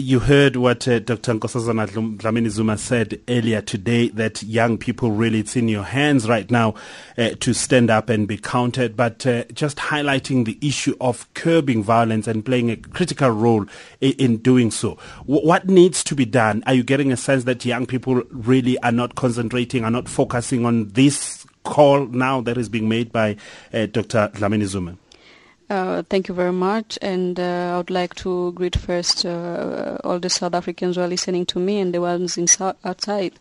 you heard what uh, Dr. Nkosazana Dlamini Zuma said earlier today that young people really, it's in your hands right now uh, to stand up and be counted, but uh, just highlighting the issue of curbing violence and playing a critical role in, in doing so. W- what needs to be done? Are you getting a sense that young people really are not concentrating, are not focusing on this call now that is being made by uh, Dr. Dlamini Zuma? Uh, thank you very much, and uh, I would like to greet first uh, all the South Africans who are listening to me and the ones inside, outside.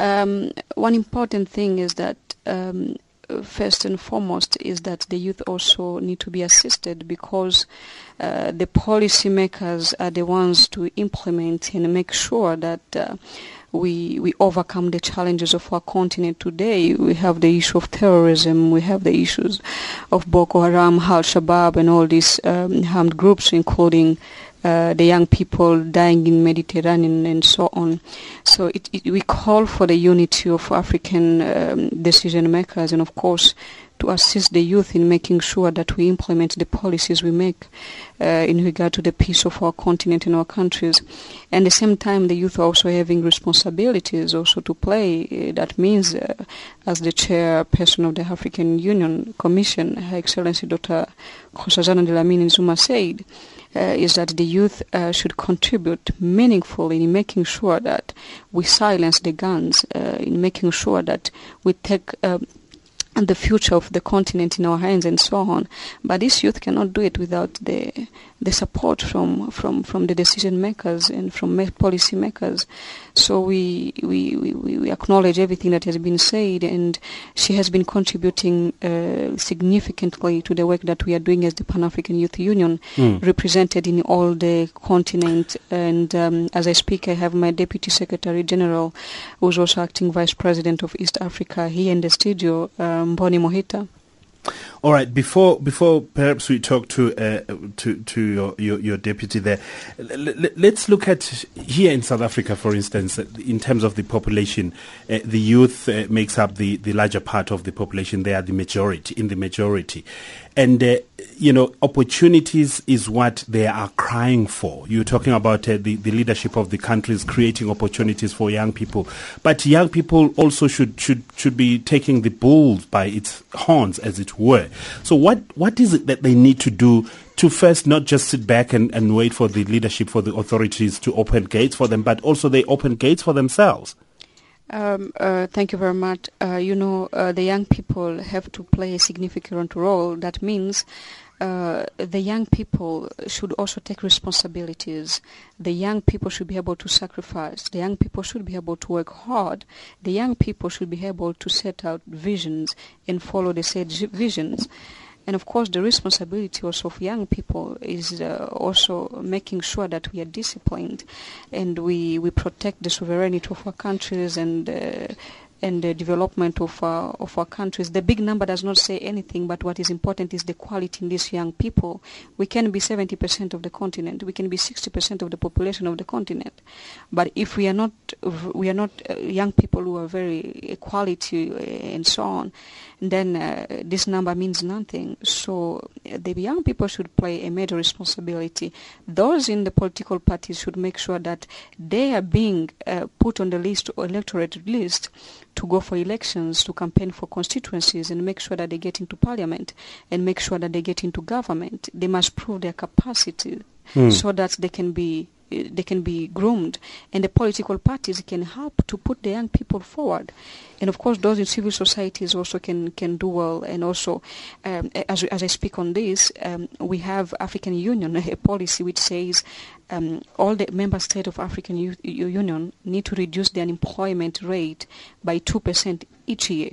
Um, one important thing is that um, first and foremost is that the youth also need to be assisted because uh, the policymakers are the ones to implement and make sure that uh, we we overcome the challenges of our continent today. We have the issue of terrorism. We have the issues of Boko Haram, Al Shabaab, and all these um, armed groups, including uh, the young people dying in Mediterranean and so on. So it, it, we call for the unity of African um, decision makers, and of course to assist the youth in making sure that we implement the policies we make uh, in regard to the peace of our continent and our countries. And at the same time, the youth are also having responsibilities also to play. Uh, that means, uh, as the chairperson of the African Union Commission, Her Excellency Dr. Nkosazana Dlamini Zuma said, uh, is that the youth uh, should contribute meaningfully in making sure that we silence the guns, uh, in making sure that we take um, and the future of the continent in our hands and so on. But this youth cannot do it without the the support from from from the decision makers and from policy makers. So we, we we we acknowledge everything that has been said, and she has been contributing uh, significantly to the work that we are doing as the Pan African Youth Union, mm. represented in all the continent. And um, as I speak, I have my Deputy Secretary General, who's also acting Vice President of East Africa, here in the studio, um, Mohita. All right. Before before perhaps we talk to uh, to to your, your, your deputy there, l- l- let's look at here in South Africa, for instance, in terms of the population, uh, the youth uh, makes up the the larger part of the population. They are the majority in the majority, and uh, you know opportunities is what they are crying for you're talking about uh, the, the leadership of the countries creating opportunities for young people but young people also should should should be taking the bull by its horns as it were so what what is it that they need to do to first not just sit back and, and wait for the leadership for the authorities to open gates for them but also they open gates for themselves um, uh, thank you very much. Uh, you know, uh, the young people have to play a significant role. That means uh, the young people should also take responsibilities. The young people should be able to sacrifice. The young people should be able to work hard. The young people should be able to set out visions and follow the said visions. And of course, the responsibility also of young people is uh, also making sure that we are disciplined and we, we protect the sovereignty of our countries and uh, and the development of our, of our countries. The big number does not say anything, but what is important is the quality in these young people. We can be 70% of the continent. We can be 60% of the population of the continent. But if we are not, we are not uh, young people who are very quality uh, and so on, then uh, this number means nothing. So uh, the young people should play a major responsibility. Those in the political parties should make sure that they are being uh, put on the list or electorate list to go for elections, to campaign for constituencies, and make sure that they get into parliament and make sure that they get into government. They must prove their capacity mm. so that they can be they can be groomed and the political parties can help to put the young people forward. And of course those in civil societies also can can do well. And also um, as, as I speak on this um, we have African Union a policy which says um, all the member states of African U- Union need to reduce the unemployment rate by 2% each year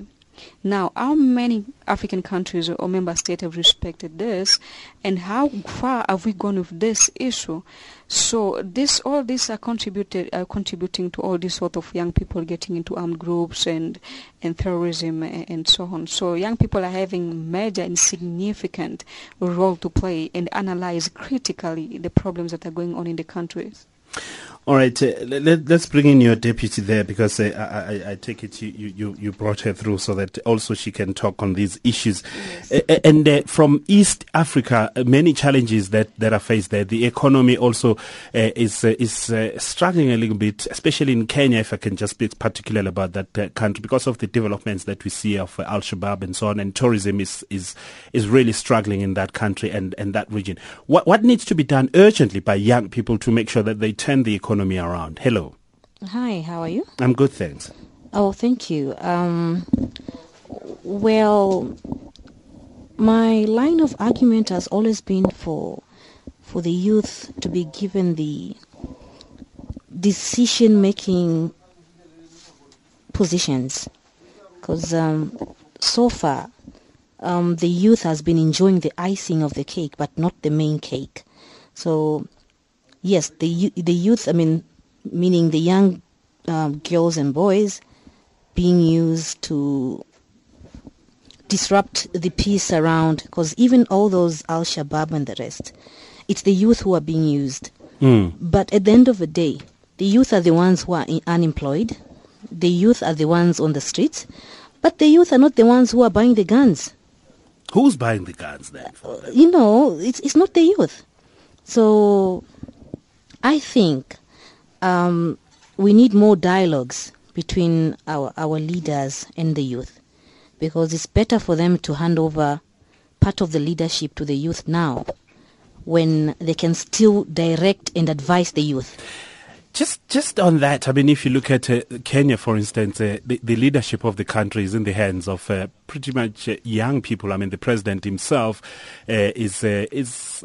now, how many African countries or member states have respected this, and how far have we gone with this issue? So, this all these are contributed are contributing to all this sort of young people getting into armed groups and and terrorism and, and so on. So, young people are having major and significant role to play and analyze critically the problems that are going on in the countries. All right, uh, let, us bring in your deputy there because uh, I, I, take it you, you, you brought her through so that also she can talk on these issues. Yes. Uh, and uh, from East Africa, uh, many challenges that, that are faced there. The economy also uh, is is struggling a little bit, especially in Kenya, if I can just speak particularly about that country, because of the developments that we see of Al Shabaab and so on. And tourism is, is, is really struggling in that country and, and that region. What, what needs to be done urgently by young people to make sure that they turn the economy economy around. Hello. Hi, how are you? I'm good, thanks. Oh, thank you. Um, well, my line of argument has always been for for the youth to be given the decision making positions because um, so far um, the youth has been enjoying the icing of the cake but not the main cake so yes, the the youth. I mean, meaning the young um, girls and boys, being used to disrupt the peace around. Because even all those Al Shabaab and the rest, it's the youth who are being used. Mm. But at the end of the day, the youth are the ones who are unemployed. The youth are the ones on the streets, but the youth are not the ones who are buying the guns. Who's buying the guns then? Uh, you know, it's it's not the youth. So I think um, we need more dialogues between our, our leaders and the youth because it's better for them to hand over part of the leadership to the youth now when they can still direct and advise the youth. Just, just on that, I mean, if you look at uh, Kenya, for instance, uh, the, the, leadership of the country is in the hands of uh, pretty much uh, young people. I mean, the president himself uh, is uh, is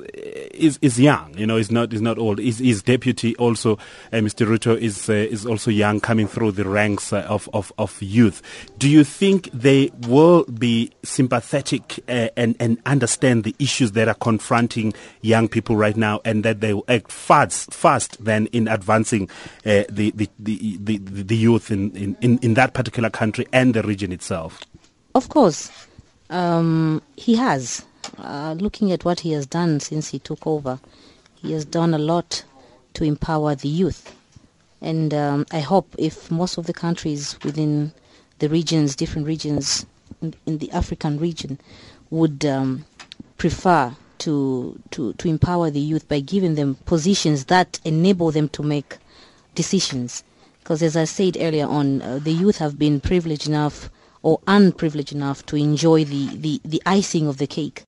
is is young. You know, is not is not old. His, his deputy also, Mr. Ruto, is is also young, coming through the ranks of, of of youth. Do you think they will be sympathetic and and understand the issues that are confronting young people right now, and that they will act fast fast then in advancing uh, the, the, the, the, the youth in, in, in that particular country and the region itself? Of course. Um, he has. Uh, looking at what he has done since he took over, he has done a lot to empower the youth. And um, I hope if most of the countries within the regions, different regions in, in the African region, would um, prefer to, to, to empower the youth by giving them positions that enable them to make decisions. Because as I said earlier on, uh, the youth have been privileged enough or unprivileged enough to enjoy the, the, the icing of the cake.